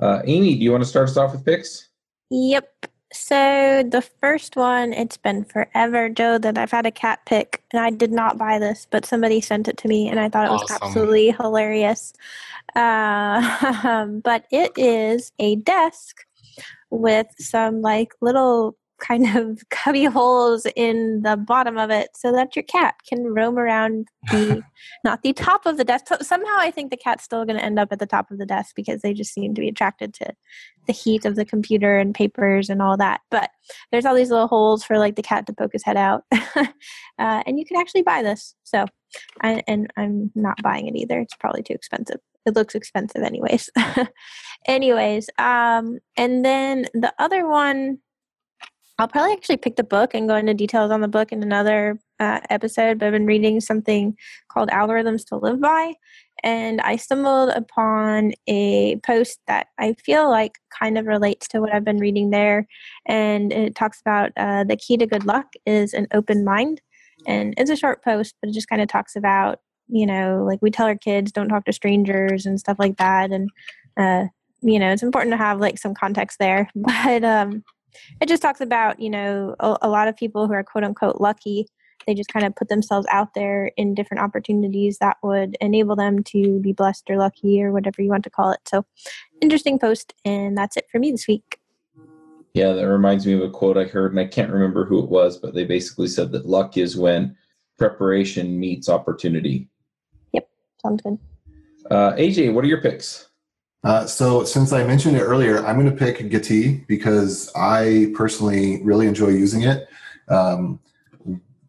[SPEAKER 1] Uh, Aimee, do you want to start us off with picks?
[SPEAKER 2] Yep. So the first one, it's been forever, Joe, that I've had a cat pick, and I did not buy this, but somebody sent it to me, and I thought it was
[SPEAKER 4] Awesome.
[SPEAKER 2] absolutely hilarious. Uh, (laughs) but it is a desk with some like little kind of (laughs) cubby holes in the bottom of it so that your cat can roam around the (laughs) not the top of the desk. So- Somehow I think the cat's still going to end up at the top of the desk because they just seem to be attracted to the heat of the computer and papers and all that. But there's all these little holes for like the cat to poke his head out. (laughs) uh, and you can actually buy this. So, I, and I'm not buying it either. It's probably too expensive. It looks expensive anyways. anyways, um, and then the other one I'll probably actually pick the book and go into details on the book in another uh, episode. But I've been reading something called Algorithms to Live By. And I stumbled upon a post that I feel like kind of relates to what I've been reading there. And it talks about uh, the key to good luck is an open mind. And it's a short post, but it just kind of talks about, you know, like we tell our kids don't talk to strangers and stuff like that. And, uh, you know, it's important to have like some context there. (laughs) But, um, it just talks about you know a, a, lot of people who are quote unquote lucky they just kind of put themselves out there in different opportunities that would enable them to be blessed or lucky or whatever you want to call it. So interesting post and that's it for me this week.
[SPEAKER 1] Yeah that reminds me of a quote i heard and i can't remember who it was but they basically said that luck is when preparation meets opportunity.
[SPEAKER 2] Yep sounds good.
[SPEAKER 1] Uh, aj what are your picks
[SPEAKER 3] uh, so since I mentioned it earlier, I'm going to pick Gitea because I personally really enjoy using it. Um,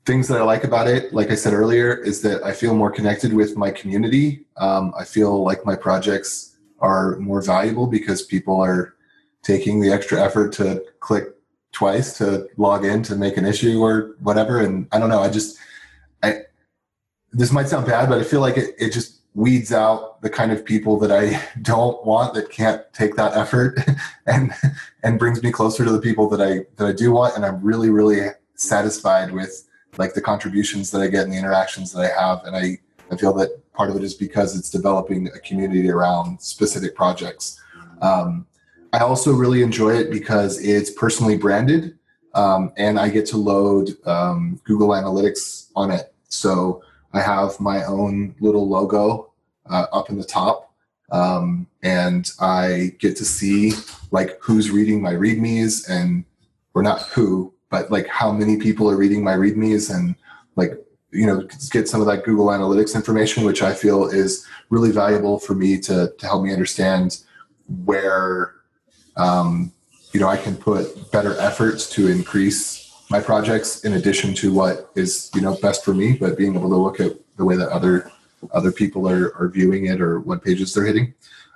[SPEAKER 3] things that I like about it, like I said earlier, is that I feel more connected with my community. Um, I feel like my projects are more valuable because people are taking the extra effort to click twice to log in to make an issue or whatever. And I don't know, I just, I, this might sound bad, but I feel like it, it just weeds out the kind of people that I (laughs) don't want that can't take that effort (laughs) and and brings me closer to the people that I that I do want and I'm really really satisfied with like the contributions that I get and the interactions that I have and I I feel that part of it is because it's developing a community around specific projects. Um, I also really enjoy it because it's personally branded um, and I get to load um, Google Analytics on it. So I have my own little logo uh, up in the top, um, and I get to see like who's reading my readmes and or not who, but like how many people are reading my readmes and like you know get some of that Google Analytics information, which I feel is really valuable for me to to help me understand where um, you know I can put better efforts to increase my projects in addition to what is you know best for me but being able to look at the way that other other people are, are viewing it or what pages they're hitting.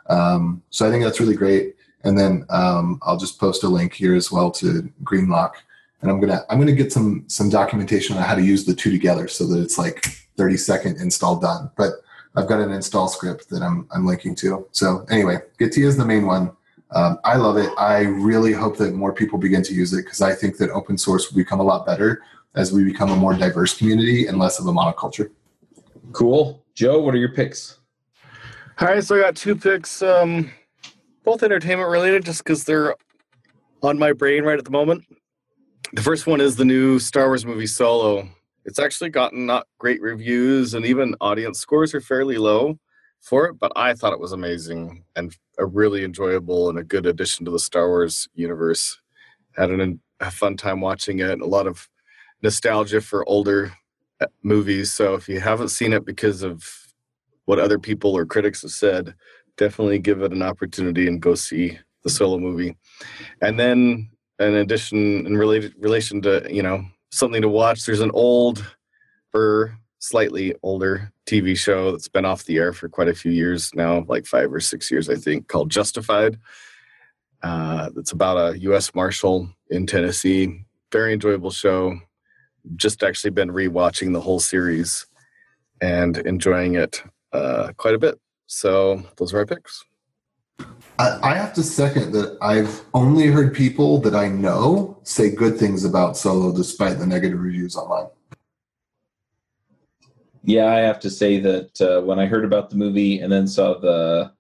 [SPEAKER 3] Um, so i think that's really great. And then um, i'll just post a link here as well to greenlock. And i'm gonna i'm gonna get some some documentation on how to use the two together so that it's like 30 second install done. But i've got an install script that i'm i'm linking to. So anyway Gitea is the main one. Um, I love it. I really hope that more people begin to use it because I think that open source will become a lot better as we become a more diverse community and less of a monoculture.
[SPEAKER 1] Cool. Joe, what are your picks?
[SPEAKER 4] All right, so I got two picks, um, both entertainment related, just because they're on my brain right at the moment. The first one is the new Star Wars movie Solo. It's actually gotten not great reviews, and even audience scores are fairly low for it, but I thought it was amazing and a really enjoyable and a good addition to the Star Wars universe. Had an, a fun time watching it, a lot of nostalgia for older movies. So if you haven't seen it because of what other people or critics have said, definitely give it an opportunity and go see the solo movie. And then in addition, in related relation to, you know, something to watch, there's an old or slightly older TV show that's been off the air for quite a few years now, like five or six years, I think, called Justified. Uh, about a U.S. Marshal in Tennessee. Very enjoyable show. Just actually been rewatching the whole series and enjoying it uh, quite a bit. So those are my picks.
[SPEAKER 3] I have to second that I've only heard people that I know say good things about Solo despite the negative reviews online.
[SPEAKER 1] Yeah, I have to say that uh, when I heard about the movie and then saw the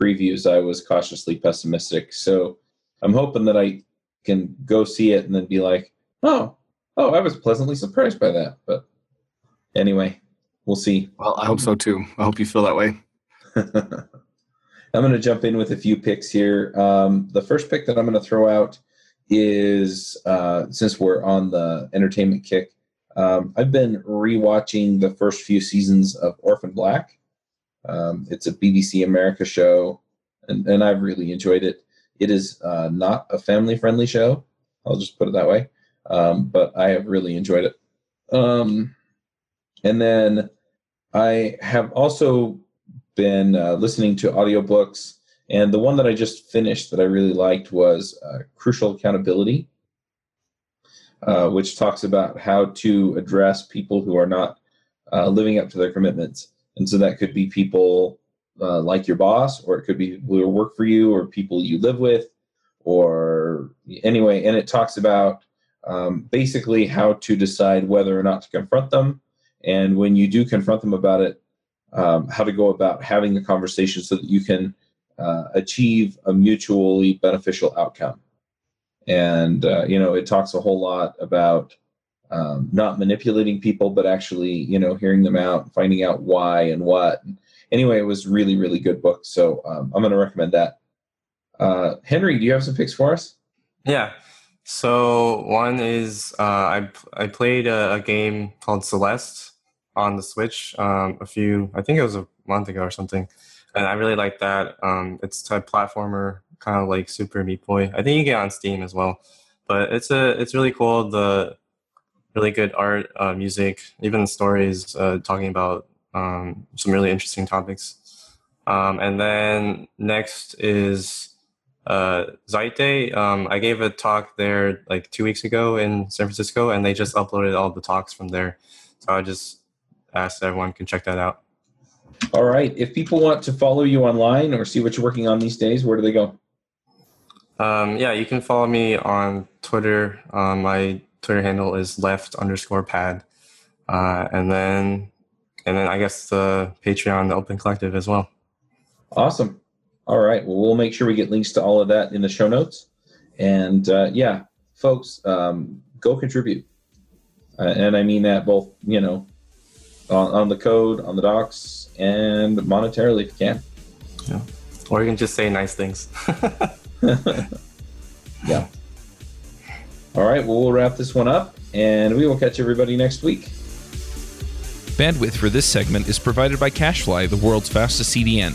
[SPEAKER 1] previews, I was cautiously pessimistic. So I'm hoping that I can go see it and then be like, oh, oh, I was pleasantly surprised by that. But anyway, we'll see. (laughs)
[SPEAKER 4] Well, I hope so too. I hope you feel that way.
[SPEAKER 1] I'm going to jump in with a few picks here. Um, the first pick that I'm going to throw out is uh, since we're on the entertainment kick, um, I've been rewatching the first few seasons of Orphan Black. Um, it's a BBC America show, and, and I've really enjoyed it. It is uh, not a family friendly show. I'll just put it that way. Um, but I have really enjoyed it. Um, and then I have also been uh, listening to audiobooks. And the one that I just finished that I really liked was uh, Crucial Accountability, uh, which talks about how to address people who are not uh, living up to their commitments. And so that could be people uh, like your boss, or it could be people who work for you, or people you live with, or anyway. And it talks about um, basically how to decide whether or not to confront them. And when you do confront them about it, um, how to go about having the conversation so that you can uh, achieve a mutually beneficial outcome. And, uh, you know, it talks a whole lot about um, not manipulating people, but actually, you know, hearing them out, finding out why and what. Anyway, it was really, really good book. So um, I'm going to recommend that. Uh, Henry, do you have some picks for us?
[SPEAKER 5] Yeah. So one is uh, I I played a, a, game called Celeste on the Switch um, a few I think it was a month ago or something, and I really like that. Um, it's a platformer, kind of like Super Meat Boy. I think you get on Steam as well, but it's a it's really cool. The really good art, uh, music, even the stories uh, talking about um, some really interesting topics. Um, and then next is uh, ZEIT. Um, I gave a talk there like two weeks ago in San Francisco, and they just uploaded all the talks from there. So I just asked everyone can check that out.
[SPEAKER 1] All right. If people want to follow you online or see what you're working on these days, where do they go?
[SPEAKER 5] Um, yeah, you can follow me on Twitter. Um, my Twitter handle is left underscore pad, uh, and then and then I guess the Patreon, the Open Collective as well.
[SPEAKER 1] Awesome. All right. Well, we'll make sure we get links to all of that in the show notes. And uh, yeah, folks, um, go contribute. Uh, and I mean that both, you know, on, on, the code, on the docs, and monetarily if you can.
[SPEAKER 5] Yeah. Or you can just say nice things. (laughs)
[SPEAKER 1] yeah. All right. Well, we'll wrap this one up and we will catch everybody next week.
[SPEAKER 6] Bandwidth for this segment is provided by CacheFly, the world's fastest CDN.